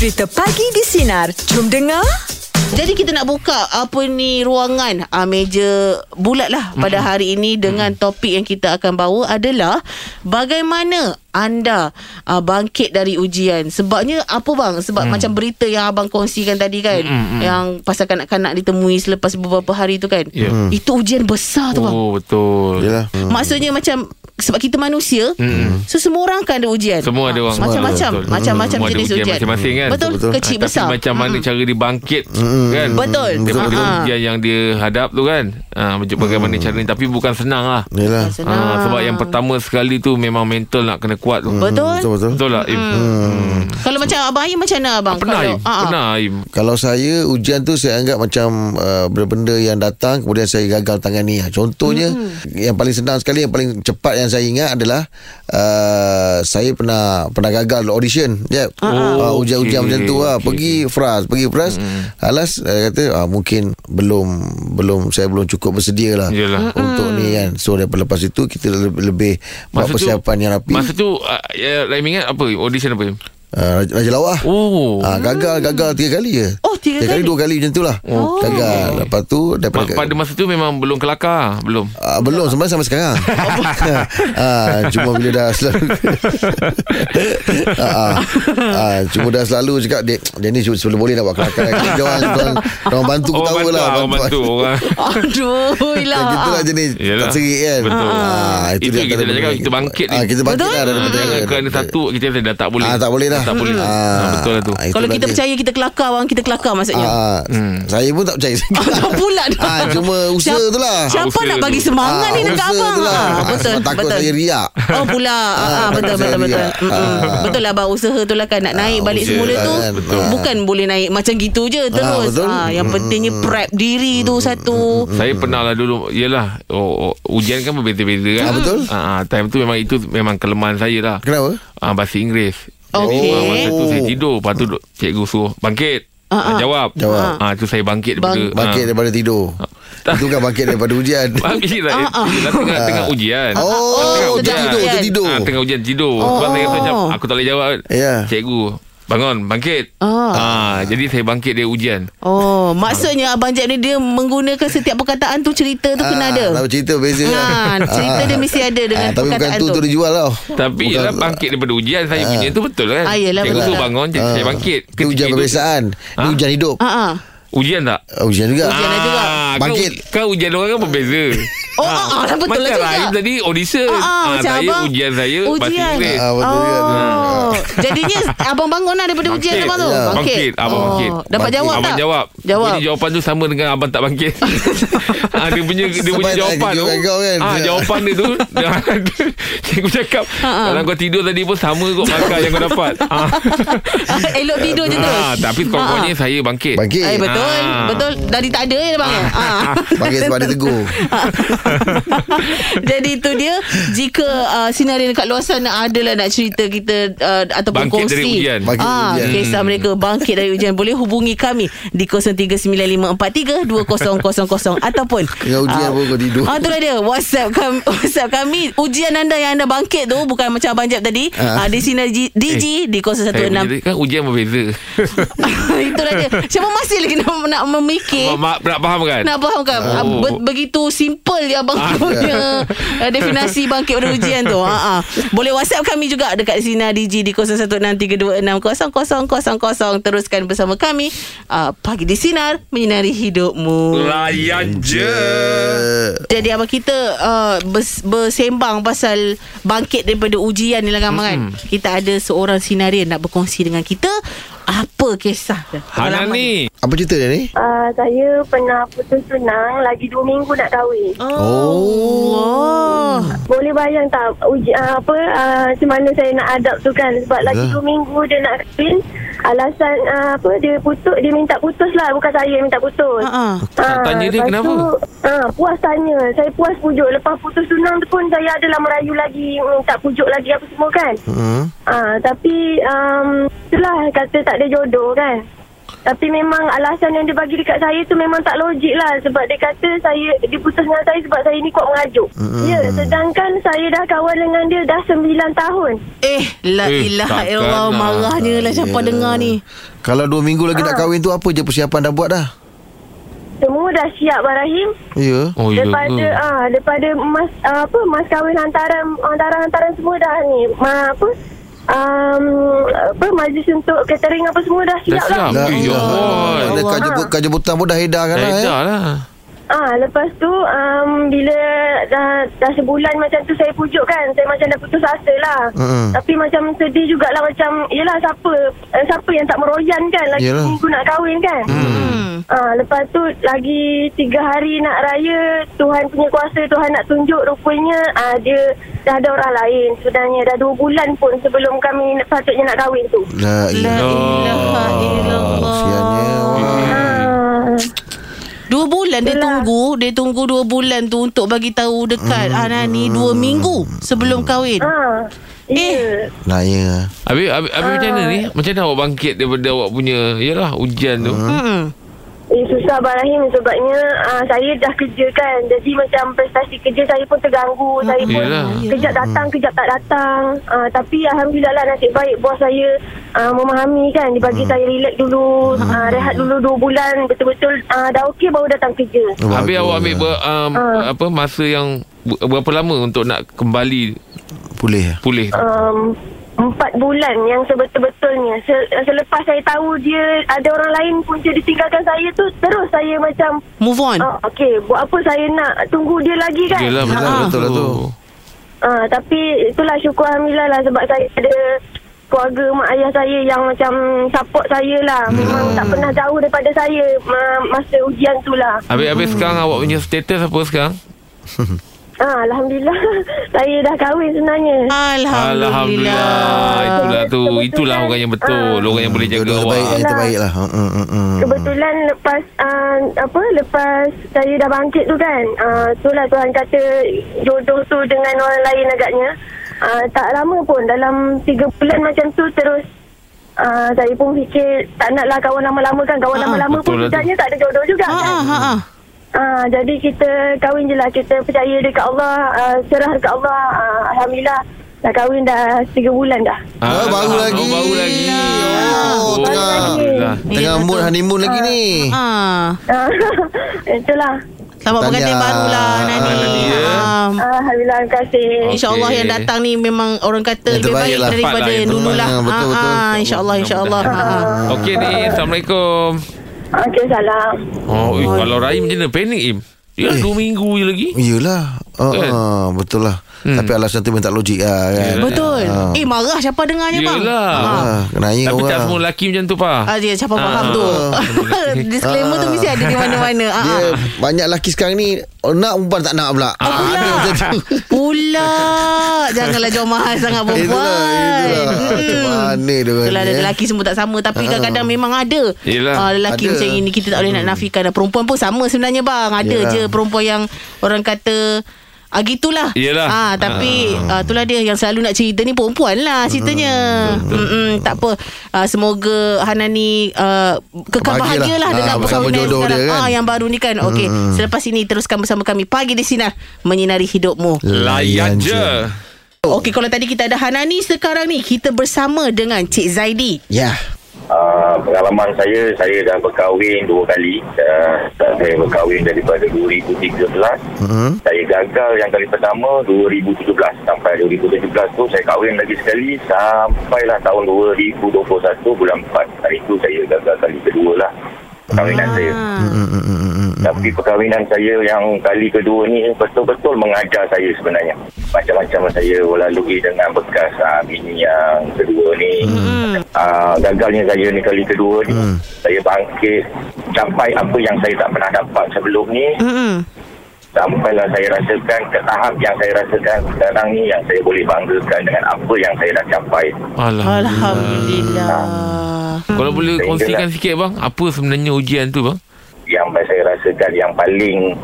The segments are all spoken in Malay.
Cerita Pagi di Sinar. Jom dengar. Jadi kita nak buka apa ni ruangan uh, meja bulat lah pada hari ini dengan topik yang kita akan bawa adalah bagaimana anda uh, bangkit dari ujian. Sebabnya apa bang? Sebab hmm. macam berita yang abang kongsikan tadi kan Hmm, hmm. yang pasal kanak-kanak ditemui selepas beberapa hari tu kan. Ya. Hmm. Itu ujian besar tu bang. Oh betul. Yelah. Hmm. Maksudnya macam sebab kita manusia, Hmm. so semua orang kan ada ujian. Semua ada orang. Macam-macam, Betul. macam-macam ada jenis ujian ujian. masing-masing kan? Betul, Betul, betul. kecil Ah, besar. Tapi macam mana cara dia bangkit kan? Betul. Daripada Ah, ah. ujian yang dia hadap tu kan. Macam bagaimana cara ni tapi bukan senang lah. Yelah. Senang. Ah, sebab yang pertama sekali tu memang mental nak kena kuat tu. Betul. Betul betul. Betul tak Im? Hmm. Kalau macam Abang Aim macam mana Abang? Pernah Kalau, Im? ah, ah. Pernah Im? Kalau saya ujian tu saya anggap macam uh, benda yang datang kemudian saya gagal tangani. Contohnya Hmm. yang paling senang sekali yang paling cepat yang saya ingat adalah uh, saya pernah pernah gagal audition. Ya. Ah, Uh, ujian-ujian Okey, macam tu lah. okey, Pergi fras, pergi fras. Alas uh, kata uh, mungkin belum belum saya belum cukup bersedia lah Yelah. untuk ni kan. So daripada lepas itu kita lebih, lebih buat persiapan yang rapi. Masa tu uh, ya, Lain ingat apa audition apa? Uh, Raja, Raja Lawak. Oh. Ah, gagal gagal tiga kali je. Oh, tiga kali? dua kali macam tu lah. Oh. Gagal. Lepas tu Ma- daripada pada masa tu memang belum kelakar Belum Ah, belum sebenarnya sampai sekarang. ah, cuma bila dah selalu ah, ah, ah, cuma dah selalu cakap dia, dia ni sebelum boleh nak buat kelakar. Dia orang, orang, orang bantu Orang ketawa bantu lah. lah, Orang bantu orang Aduh, Yang lah. kita lah jenis Yelah. tak serik kan. Betul. Ah, Itu dia kita nak cakap, kita bangkit ni. Ah, kita bangkit Betul. lah daripada Jangan kerana satu Kita dah tak boleh Ah, tak boleh dah. Tak boleh ah, Betul lah tu Ah, Kalau kita dia. percaya kita kelakar bang, kita kelakar maksudnya. Ah, Saya pun tak percaya Ah, pula dah. ah, Cuma usaha Siap- tu lah Siapa usaha nak tu. bagi semangat ni dekat abang? tu lah. Ah, Ah, betul, sebab takut betul. saya riak. Oh pula. Ah, Ah, betul betul betul. Ah. Betul lah bang usaha tu lah kan nak naik balik usaha semula tu. kan, betul. Bukan boleh naik macam gitu je terus. betul. Ah, yang pentingnya prep diri tu satu. Saya pernah lah dulu Yelah oh, oh, Ujian kan berbeza-beza kan Ah, betul. Time tu memang Itu memang kelemahan saya lah Kenapa? ah, Bahasa Inggeris Okey. Ah, Masa tu saya tidur Lepas tu cikgu suruh Bangkit ah. Jawab Jawab. ah, tu saya bangkit daripada Bang- Bangkit daripada tidur Itu kan bangkit daripada ujian Bangkit tak Ah, ah. Yelah, tengah, tengah ujian Oh, Oh, tertidur, ujian. tertidur. Ah, tengah ujian tidur oh. Sebab saya rasa macam Aku tak boleh jawab Ya. Cikgu Bangun Bangkit Ah. ah, Jadi saya bangkit dari ujian Oh, maksudnya abang Jeb ni dia menggunakan setiap perkataan tu cerita tu kena ada. Tapi cerita beza Ah, cerita dia mesti ada dengan Ah, Tapi bukan perkataan tu tu. tu dia jual tau Tapi Bukan- yelah bangkit daripada ujian Saya punya tu betul kan Ah, yelah, Cikgu betul lah. bangun jadi Saya bangkit Ini ujian itu- peperiksaan Ini Ah? ujian hidup Ah, ah. Ujian tak? Ah, Ujian juga Ujian lah juga. kan- Bangkit. Kan ujian orang kan berbeza. Oh, ah, ah, betul lah Macam juga. Rahim tadi audition. Ah, ah, Ah, macam saya abang ujian saya bahasa ujian. Inggeris. Ah, tu. Oh, jadinya abang bangun lah daripada ujian Bangkit. abang tu. Ya. Bangkit, abang bangkit. Dapat Bangkit. jawab abang tak? jawab. Jawab. Jadi jawapan tu sama dengan abang tak bangkit. ah, dia punya dia punya jawapan tu. kan? Ah, jawapan dia tu. Cikgu cakap, Ah, kalau kau tidur tadi pun sama kot markah yang kau dapat. Ah. Elok tidur je terus. Ah, tapi pokoknya saya bangkit. Bangkit Eh betul, Ah. betul. Dari tak ada je bang. Ah. Bangkit sebab dia tegur Jadi itu dia jika uh, sinari dekat luar sana adalah nak cerita kita uh, ataupun Bangkit kongsi dari ujian. Bangkit dari ah, ujian. kisah mereka bangkit dari ujian boleh hubungi kami di 0395432000 ataupun Tengah ujian pun kau tidur. Ah itulah dia WhatsApp kami WhatsApp kami ujian anda yang anda bangkit tu bukan macam abang Jeb tadi ah. Ah. di sinar G- DG di Saya 016 punya kan ujian berbeza. itulah dia siapa masih lagi nak, nak memikir nak faham kan? nak faham kan Oh. Be- Begitu simple je Abang punya uh, Definasi bangkit pada ujian tu. Ha, ha. Boleh whatsapp kami juga Dekat Sina DG Di 0163260000 Teruskan bersama kami. Uh, Pagi di Sinar Menyinari hidupmu. Layan je. jadi abang kita uh, bers, bersembang pasal bangkit daripada ujian ni lah kan, kan? Kita ada seorang sinarian nak berkongsi dengan kita apa kisah dia. Hana Pengalaman ni. Apa cerita dia ni? Uh, saya pernah putus tunang lagi dua minggu nak kahwin. Oh. oh. Boleh bayang tak uji, uh, apa uh, macam mana saya nak adap tu kan sebab lagi Yalah. dua minggu dia nak kahwin alasan uh, apa dia putus dia minta putus lah bukan saya yang minta putus. Ha ah. Ah, Tanya dia kenapa? Tu, ah, puas tanya. Saya puas pujuk. Lepas putus tunang tu pun saya adalah merayu lagi. Minta pujuk lagi apa semua kan. Hmm. Ah, tapi um, itulah kata tak ada jodoh kan. Tapi memang alasan yang dia bagi dekat saya tu memang tak logik lah. Sebab dia kata saya dia putus dengan saya sebab saya ni kuat mengajuk. Mm-mm. Ya, sedangkan saya dah kawan dengan dia dah 9 tahun. Eh, la Eh, ilaha takkan illallah lah. marahnya lah siapa Yelah. dengar ni. Kalau dua minggu lagi nak Ah. kahwin tu Apa je persiapan dah buat dah Semua dah siap Abang Rahim. Ya Oh, ya daripada ah daripada mas ah, apa mas kahwin hantaran hantaran-hantaran semua dah ni. Ma apa um, apa majlis untuk catering apa semua dah siap siap. lah. Ya Allah. Dah Kajebut, kajbutan pun dah edarkan Dah lah eh. lah. Ah lepas tu um, bila dah dah sebulan macam tu saya pujuk kan saya macam dah putus asa lah. Mm-mm. Tapi macam sedih jugalah macam yelah siapa eh, siapa yang tak meroyan kan lagi Yelah. minggu nak kahwin kan. Hmm. Ah, lepas tu lagi tiga hari nak raya Tuhan punya kuasa Tuhan nak tunjuk rupanya ah, dia dah ada orang lain sebenarnya dah dua bulan pun sebelum kami patutnya nak kahwin tu. La La ilaha illallah. Ah, Dua bulan dia Yelah. tunggu Dia tunggu dua bulan tu Untuk bagi tahu dekat Hmm. Hanani Dua minggu Sebelum kahwin ah, Eh. ya. Naya Habis, habis, habis macam mana ni? Macam mana awak bangkit daripada awak punya Yalah ujian tu Hmm. Eh susah Abang Rahim sebabnya ah, saya dah kerja kan. Jadi macam prestasi kerja saya pun terganggu. Saya pun Yelah. kejap datang, kejap tak datang. Ah, tapi Alhamdulillah lah nasib baik bos saya ah, memahami kan. Dia bagi saya relax dulu, ah, rehat dulu dua bulan. Betul-betul ah, dah okey baru datang kerja. Habis Bagus. awak ambil ber, um, Ah. apa masa yang ber- berapa lama untuk nak kembali Pulih pulih? Um, empat bulan yang sebetul-betulnya Se- Selepas saya tahu dia ada orang lain punca ditinggalkan saya tu Terus saya macam Move on oh, Okay buat apa saya nak tunggu dia lagi kan Yelah betul, Ah. Betul lah tu. Ah, tapi itulah syukur Alhamdulillah lah sebab saya ada keluarga mak ayah saya yang macam support saya lah. Memang tak pernah jauh daripada saya ma- masa ujian tu lah. Habis-habis sekarang awak punya status apa sekarang? Ah, Alhamdulillah saya dah kahwin sebenarnya. Alhamdulillah, Alhamdulillah. Itulah tu. Kebetulan- Itulah orang yang betul. Ah. Orang yang boleh jaga awak. terbaik Yang terbaik lah Hmm, hmm, hmm, hmm. Kebetulan lepas uh, apa lepas saya dah bangkit tu kan. Uh, itulah Tuhan kata jodoh tu dengan orang lain agaknya. Uh, tak lama pun dalam 3 bulan macam tu terus Uh, saya pun fikir tak naklah kawan lama-lama kan kawan Ah, lama-lama pun lah sebenarnya tak ada jodoh juga Ha kan. ah, ha ah. Ah, jadi kita kahwin je lah Kita percaya dekat Allah uh, Serah dekat Allah uh, Alhamdulillah Dah kahwin dah 3 bulan dah Ah, baru lagi. Oh, baru lagi. Oh, Baru tengah lagi. Tengah mood honeymoon lagi ni Ah, Itulah Selamat Tahniah. bergantian baru lah Nani ya. um, Alhamdulillah Terima kasih Oh. InsyaAllah yang datang ni Memang orang kata Yang Lebih baik lah. daripada Tepat lah, yang dulu lah terbaik. Betul, Ah, betul. ah, InsyaAllah InsyaAllah Ha, ha. Okey ni. Assalamualaikum. Okey salam Oh, eh, kalau Rahim macam mana? Panik Im. Ya, Eh. dua minggu je lagi. Yelah uh, Kan? uh, Betul lah Hmm. Tapi alasan tu memang tak logik lah kan Yelah. Betul Ah. Eh marah siapa dengarnya bang Yelah. Ha. Ah, Kenanya Tapi tak orang semua lelaki macam tu, Pa. Ah, dia siapa Ah. faham tu Disclaimer tu mesti ada di mana-mana ah. Dia banyak lelaki sekarang ni oh, Nak perempuan tak nak pula Ah, Ada pula. Pula Janganlah jual mahal sangat perempuan Itulah Itulah Macam Hmm. mana dia Itulah ni, ada eh? lelaki semua tak sama Tapi kadang-kadang memang ada Yelah. Ah, Lelaki Ada. macam ini Kita tak boleh nak nafikan Dan Perempuan pun sama sebenarnya bang Ada Yelah. je perempuan yang Orang kata Ah gitulah. Yelah. ah, Tapi ah, Itulah dia Yang selalu nak cerita ni Perempuan lah ceritanya. Mm-mm, Tak apa. Ah, Semoga Hana ni ah, Kekal Bahagialah. bahagia lah Dengan Ah, bersama perkahwinan jodoh sekarang. dia kan. ah, Yang baru ni kan? Okey Selepas ini Teruskan bersama kami. Pagi di Sinar Menyinari hidupmu. Layan je. Okey kalau tadi kita ada Hanani Sekarang ni Kita bersama dengan Cik Zaidi. Ya Uh, pengalaman saya, saya dah berkahwin dua kali. Uh, saya berkahwin daripada 2013. Hmm. Saya gagal yang kali pertama 2017. Sampai 2017 tu saya kahwin lagi sekali. Sampailah tahun 2021 bulan 4. Hari tu saya gagal kali kedua lah. Perkahwinan Ah. saya. Hmm, hmm, hmm, hmm, hmm. Tapi perkahwinan saya yang kali kedua ni betul-betul mengajar saya sebenarnya. Macam-macam saya lalui dengan bekas uh, bini yang kedua ni. Hmm. Uh, gagalnya saya ni kali kedua ni. Hmm. Saya bangkit capai apa yang saya tak pernah dapat sebelum ni. Mm-mm. Sampailah saya rasakan ke tahap yang saya rasakan sekarang ni yang saya boleh banggakan dengan apa yang saya dah capai. Alhamdulillah. Alhamdulillah Kalau boleh kongsikan sikit bang, apa sebenarnya ujian tu bang? Saya rasakan yang paling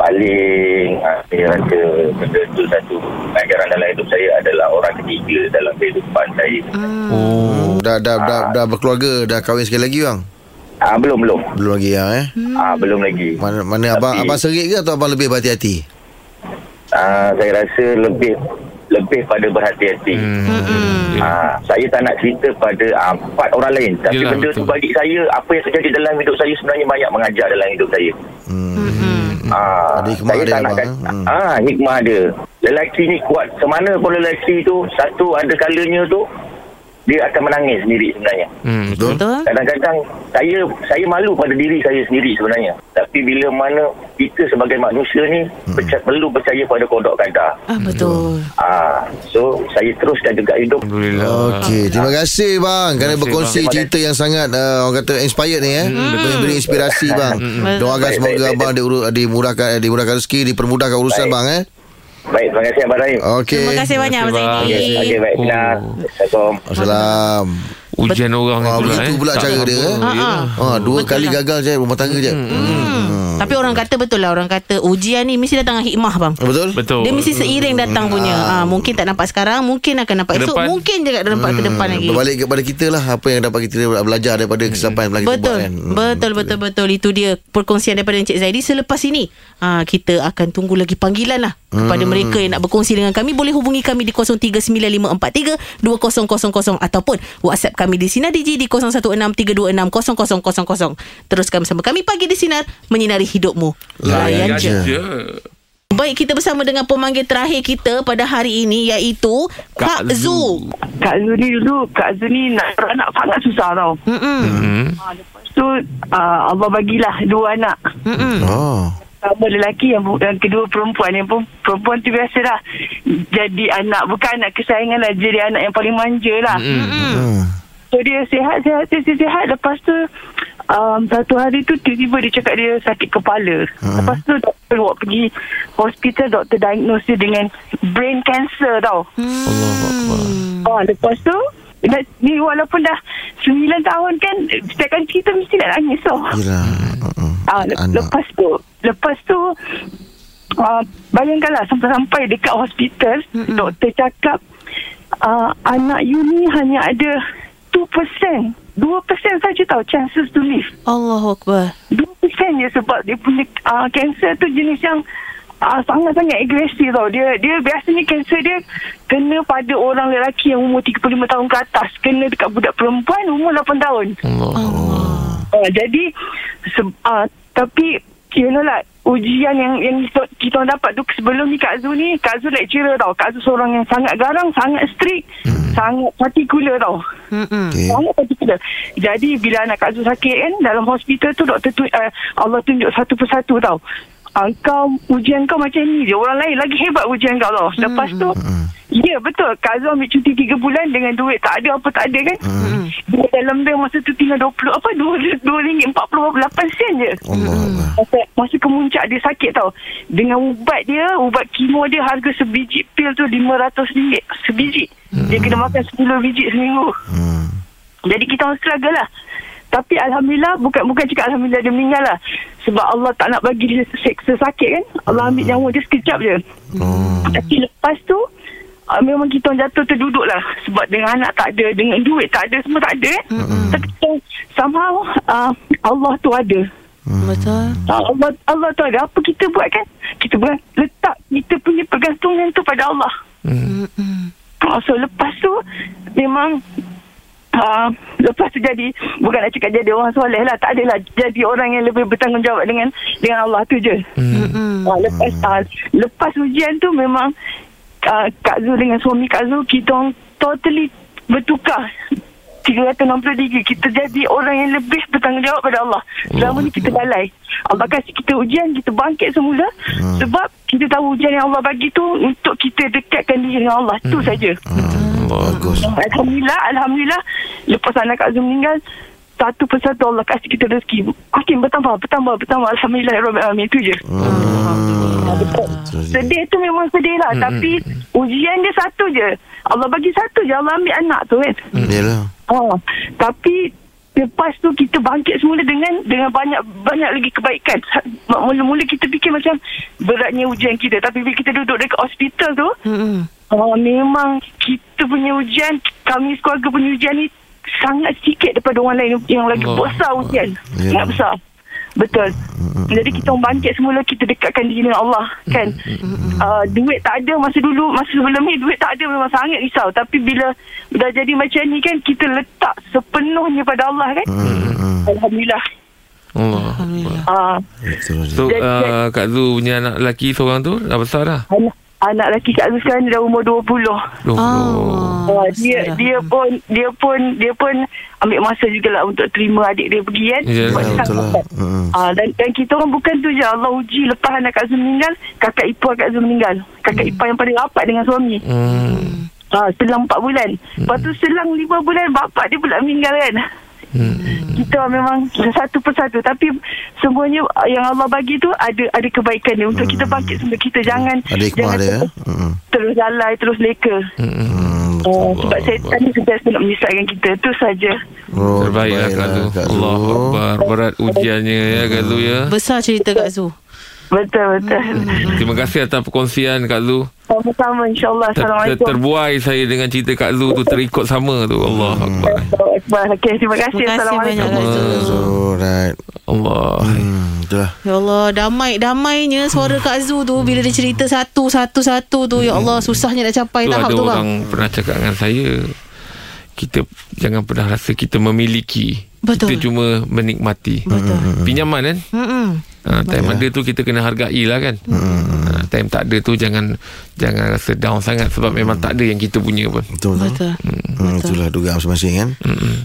paling uh, saya rasa benda tu satu pengajaran dalam hidup saya adalah orang ketiga dalam kehidupan saya. Hmm. Oh. Dah, dah, dah, dah berkeluarga Dah kahwin sekali lagi bang Ah belum belum. Belum lagi ya eh. Ah belum lagi. Mana mana abang Tapi- abang serik ke atau abang lebih berhati-hati? Ah saya rasa lebih lebih pada berhati-hati. Hmm. Ah saya tak nak cerita pada ah, empat orang lain. Tapi Yelah, benda betul. tu bagi saya apa yang terjadi dalam hidup saya sebenarnya banyak mengajar dalam hidup saya. Ah, Ada hikmah saya dia, tak nak abang, kata, eh? Hmm. ah hikmah dia. Lelaki ni kuat. Semana pun lelaki tu satu ada kalanya tu dia akan menangis sendiri sebenarnya. Hmm. Betul? Betul? Kadang-kadang saya saya malu pada diri saya sendiri sebenarnya. Tapi bila mana kita sebagai manusia ni Hmm. percaya, perlu percaya pada kodok kadar. Ah, betul. Ah, so saya teruskan juga hidup. Alhamdulillah. Okey, terima kasih bang kerana berkongsi bang. cerita yang sangat uh, orang kata inspired ni eh. Beri, beri inspirasi bang. Doakan Baik, semoga baik, baik. abang diuru- dimurahkan eh, dimurahkan rezeki, dipermudahkan urusan Baik. bang eh. Baik, terima kasih Abang Rahim. Okey. Terima kasih banyak Abang Terima kasih, Zaidi. Okey, okey, baik. Oh. Assalamualaikum. Assalam. Ujian orang Ah, pula begitu eh. pula Tak cara dia, eh? Ya. Ha, dua Betul kali lah. gagal je rumah tangga je. Hmm. Tapi orang kata betul lah Orang kata ujian ni Mesti datang dengan hikmah bang Betul? Betul. Dia mesti seiring datang punya ha, Mungkin tak nampak sekarang Mungkin akan nampak esok. Mungkin juga nampak ke depan lagi Berbalik kepada kita lah apa yang dapat kita belajar daripada kesilapan yang telah kita Betul buat kan. Hmm. Betul betul betul Itu dia perkongsian daripada Encik Zaidi Selepas ini ha, Kita akan tunggu lagi panggilan lah Kepada mereka yang nak berkongsi dengan kami Boleh hubungi kami di 0395432000 Ataupun WhatsApp kami di Sinar Digi Di 0163260000 Teruskan bersama kami Pagi di Sinar Menyinari hidupmu Layan je je. Baik kita bersama dengan pemanggil terakhir kita pada hari ini iaitu Kak, Kak Zu. Kak Zu ni dulu Kak Zu ni nak beranak sangat susah tau Mm-mm. Hmm. ha, Lepas tu uh, Allah bagilah dua anak Mm-mm. Oh. Pertama lelaki yang, yang kedua perempuan Yang pun- perempuan tu biasa lah Jadi anak Bukan anak kesayangan lah Jadi anak yang paling manja lah Hmm. Hmm. So dia sihat sihat sihat, sihat, sihat. Lepas tu um, Satu hari tu Tiba-tiba dia cakap dia sakit kepala Lepas tu doktor bawa pergi Hospital doktor diagnose dia dengan Brain cancer tau Allah Akbar. Oh, lepas tu ni walaupun dah 9 tahun kan setiap kali kita mesti nak nangis tau. Yelah. Ah, le- Anak. lepas tu lepas tu uh, bayangkanlah sampai-sampai dekat hospital Mm-mm. doktor cakap uh, anak you ni hanya ada 2%. 2% saja tau chances to live. Allahu Akbar. 2% je sebab dia punya uh, kanser tu jenis yang uh, sangat-sangat agresif tau. Dia dia biasanya kanser dia kena pada orang lelaki yang umur 35 tahun ke atas. Kena dekat budak perempuan umur 8 tahun. Allah. Uh, jadi se- uh, tapi you know lah ujian yang yang kita, dapat tu sebelum ni Kak Zu ni Kak Zu lecturer tau Kak Zu seorang yang sangat garang sangat strict sangat particular tau Mm-mm. Okey. Sangat particular. Jadi bila anak Kak Zul sakit kan dalam hospital tu doktor tu uh, Allah tunjuk satu persatu tau. Uh, kau ujian kau macam ni je. Orang lain lagi hebat ujian kau tau. Lepas tu Ya betul Kak Zul ambil cuti 3 bulan Dengan duit tak ada apa tak ada kan Mm-mm. Duit dalam bank masa tu tinggal 20 Apa 2 ringgit 48 sen je Allah Allah. Masa, masa kemuncak dia sakit tau Dengan ubat dia Ubat kemo dia Harga sebiji pil tu RM500 Sebiji Dia kena makan 10 biji seminggu Hmm. jadi kita orang struggle lah. Tapi Alhamdulillah bukan bukan cakap Alhamdulillah dia meninggal lah. Sebab Allah tak nak bagi dia seksa sakit kan. Allah ambil nyawa dia sekejap je. Oh. Tapi lepas tu uh, memang kita orang jatuh terduduk lah. Sebab dengan anak tak ada, dengan duit tak ada, semua tak ada kan. Tapi kita, somehow uh, Allah tu ada. Betul. Uh, Allah, Allah tu ada. Apa kita buat kan? Kita buat letak kita punya pergantungan tu pada Allah. Mm-mm. Uh, so lepas tu memang uh, lepas tu jadi bukan nak cakap jadi orang soleh lah. Tak adalah jadi orang yang lebih bertanggungjawab dengan dengan Allah tu je. Mm-mm. Uh, lepas uh, lepas ujian tu memang uh, Kak Zul dengan suami Kak Zul kita orang totally bertukar. 363 kita jadi orang yang lebih bertanggungjawab pada Allah. Selama ni kita lalai. Allah kasih kita ujian kita bangkit semula. Sebab kita tahu ujian yang Allah bagi tu untuk kita dekatkan diri dengan Allah. Tu saja. Hmm. Bagus. Alhamdulillah Alhamdulillah Lepas anak Kak Zul meninggal Satu persatu Allah kasih kita rezeki Makin bertambah Bertambah Bertambah Alhamdulillah Alamin Itu je Hmm. Sedih tu memang sedih lah Tapi Ujian dia satu je Allah bagi satu je Allah ambil anak tu kan Yalah. oh, Tapi Lepas tu kita bangkit semula dengan dengan banyak banyak lagi kebaikan. Mula-mula kita fikir macam beratnya ujian kita. Tapi bila kita duduk dekat hospital tu, Mm-mm. Oh, memang kita punya ujian, kami sekeluarga punya ujian ni sangat sikit daripada orang lain yang lagi Allah. besar ujian. Ya. Sangat besar. Betul. Jadi kita orang bangkit semula kita dekatkan diri dengan Allah kan. Uh, duit tak ada masa dulu masa sebelum ni duit tak ada memang sangat risau tapi bila dah jadi macam ni kan kita letak sepenuhnya pada Allah kan. Alhamdulillah. Allah. Uh, Betul. So uh, Kak Zu punya anak lelaki seorang tu dah besar dah. anak anak lelaki Kak Azul sekarang dia dah umur 20. Loh, Ah. Uh, dia dia pun dia pun dia pun ambil masa jugalah untuk terima adik dia pergi kan. Ya, Sebab ya, dia betul lah. Mm. Ah dan, dan kita orang bukan tu je Allah uji lepas anak Kak Azul meninggal, kakak ipar Kak Azul meninggal. Kakak ipar yang paling rapat dengan suami. Hmm. Ah selang 4 bulan. Lepas tu selang 5 bulan bapak dia pula meninggal kan. Hmm. Kita memang satu persatu tapi semuanya yang Allah bagi tu ada ada kebaikan dia untuk kita bangkit semua kita jangan Ada jangan dia. terus, Mm. terus jalan terus leka. Hmm. Oh, Allah sebab saya Allah. tadi sudah nak menyesatkan kita tu saja. Oh, Terbaiklah Kak Zu. Kak Zu. Allah Akbar. Berat ujiannya ya Kak Zu ya. Besar cerita Kak Zu. Betul betul. Terima kasih atas perkongsian Kak Zu. Sama-sama insya-Allah. Ter, ter, Assalamualaikum. terbuai saya dengan cerita Kak Zu tu terikut sama tu. Allah Akbar. Allahu Akbar. Okey, terima kasih. Terima kasih Assalamualaikum. banyak Kak Zu. So, right. Allah. Hmm, itulah. Ya Allah, damai damainya suara Kak Zu tu bila dia cerita satu satu satu tu. Ya Allah, susahnya nak capai Tu tahap ada tu bang. orang pernah cakap dengan saya kita jangan pernah rasa kita memiliki Betul. kita cuma menikmati Betul. pinjaman kan Hmm. ha, time ada tu kita kena hargai lah kan time tak ada tu jangan jangan rasa down sangat sebab memang tak ada yang kita punya pun Betul. betul. Betul. Hmm, itulah dugaan masing-masing kan.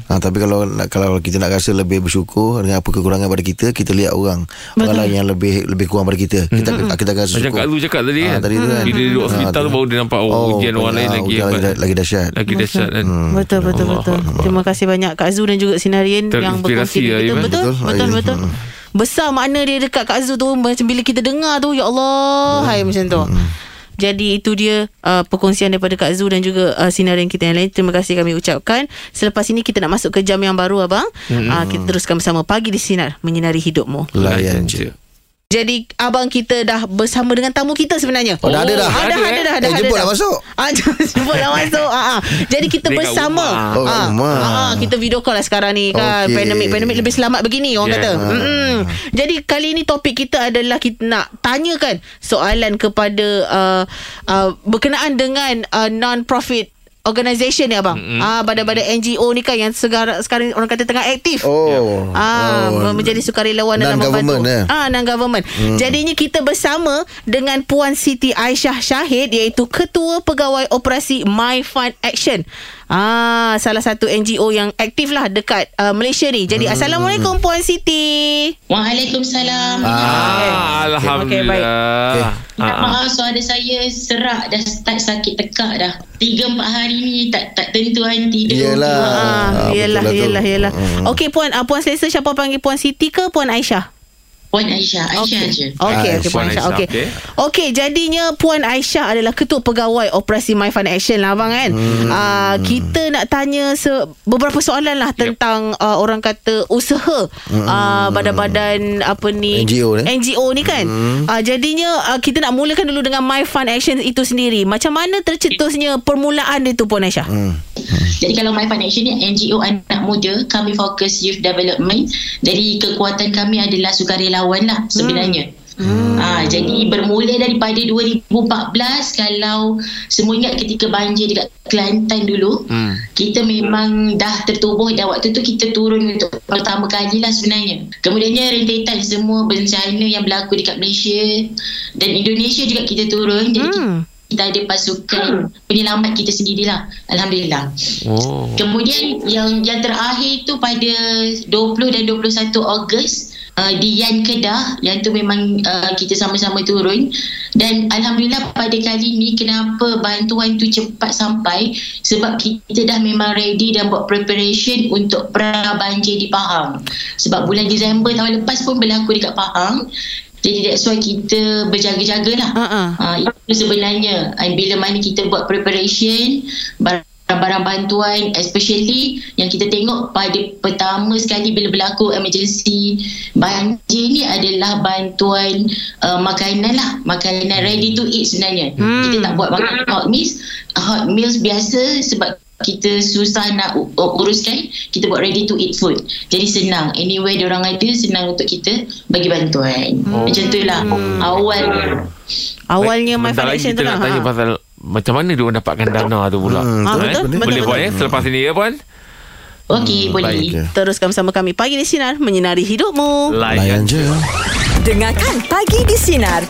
Ha, tapi kalau kalau kita nak rasa lebih bersyukur dengan apa kekurangan pada kita, kita lihat orang orang lain yang lebih lebih kurang pada kita. Kita kita akan rasa macam syukur. Kak Lu cakap tadi Ah, kan tadi tu kan. bila dia duduk Ah, hospital tu. baru dia nampak oh, ujian orang lain ah, lagi lagi, dah- lagi dahsyat. lagi dahsyat kan Betul betul betul. Akbar. Terima kasih banyak Kak Zu dan juga Sinarian yang berkongsi lah, kita. Betul Betul, betul betul. Besar makna dia dekat Kak Zu tu macam bila kita dengar tu ya Allah hai macam tu. Jadi itu dia uh, perkongsian daripada Kak Zu dan juga uh, sinarian kita yang lain. Terima kasih kami ucapkan. Selepas ini kita nak masuk ke jam yang baru abang. Uh, kita teruskan bersama pagi di sinar menyinari hidupmu. Layan je. Jadi abang kita dah bersama dengan tamu kita sebenarnya. Oh, dah ada dah. Ah, dah Ada, ada eh? dah. Eh, dah ada jemputlah dah. masuk. Ah, jemputlah masuk. Ah, ah. Jadi kita Dia kat bersama. rumah. Oh, Ah, rumah. ah, ah, kita video call lah sekarang ni kan. Okey. Pandemik pandemik lebih selamat begini orang Yeah. kata. Mm-mm. Jadi kali ini topik kita adalah kita nak tanyakan soalan kepada uh, uh, berkenaan dengan uh, non-profit organisation ni abang. Mm-hmm. Ah badan-badan NGO ni kan yang sekarang sekarang orang kata tengah aktif. Oh. Ah, oh. menjadi sukarelawan dalam membantu. eh? Ah, non-government. Hmm. Jadinya kita bersama dengan Puan Siti Aisyah Syahid iaitu Ketua Pegawai Operasi My Fund Action. Ah, salah satu NGO yang aktif lah dekat uh, Malaysia ni. Jadi Assalamualaikum Puan Siti. Waalaikumsalam. ah, Alhamdulillah Minta Ah, maaf suara saya serak dah start sakit tekak dah. Tiga empat hari ni tak tak tentu kan tidur. Yelah. Ah, Ah, yelah, betul lah tu. yelah, yelah. Hmm. Okey Puan, uh, Puan selesa siapa panggil Puan Siti ke Puan Aisyah? Puan Aisyah, Aisyah Okey. je. Okey, Ah, okey Puan Aisyah. Aisyah, Okey. okey. Okey, jadinya Puan Aisyah adalah ketua pegawai operasi My Fund Action lah abang kan. Hmm. Uh, kita nak tanya se- beberapa soalan lah tentang uh, orang kata usaha uh, badan-badan apa ni NGO ni. NGO ni kan. Hmm. Uh, jadinya uh, kita nak mulakan dulu dengan My Fund Action itu sendiri. Macam mana tercetusnya permulaan dia tu Puan Aisyah? Hmm. Jadi kalau My Fund Action ni NGO anak muda, kami fokus youth development. Jadi kekuatan kami adalah sukarelawan lah sebenarnya. Hmm. Ha, jadi bermula daripada 2014 kalau semua ingat ketika banjir dekat Kelantan dulu Hmm. kita memang dah tertubuh dan waktu tu kita turun untuk pertama kali lah sebenarnya kemudiannya rentetan semua bencana yang berlaku dekat Malaysia dan Indonesia juga kita turun jadi Hmm. kita ada pasukan penyelamat kita sendirilah Alhamdulillah Oh Kemudian yang yang terakhir tu pada 20 dan 21 Ogos uh, di Yan Kedah yang tu memang uh, kita sama-sama turun dan alhamdulillah pada kali ni kenapa bantuan tu cepat sampai sebab kita dah memang ready dan buat preparation untuk pra banjir di Pahang. Sebab bulan Disember tahun lepas pun berlaku dekat Pahang. Jadi that's why kita berjaga-jagalah. Ha-ha. Uh, itu sebenarnya uh, bila mana kita buat preparation barang-barang bantuan especially yang kita tengok pada pertama sekali bila berlaku emergency banjir ni adalah bantuan uh, makanan lah. Makanan ready to eat sebenarnya. Hmm. kita tak buat makan hot meals. Hot meals biasa sebab kita susah nak uruskan kita buat ready to eat food. Jadi senang. Anywhere orang ada senang untuk kita bagi bantuan. Macam tu lah. Awal. Awalnya My Bentar lagi Foundation kita tu nak lah. tanya Ha. pasal macam mana dia dapatkan dana tu pula. Hmm, Ah, Eh? betul, betul, Boleh betul. buat eh selepas ini ya puan. okey boleh baik. Teruskan bersama kami Pagi di Sinar Menyinari hidupmu Layan je Dengarkan Pagi di Sinar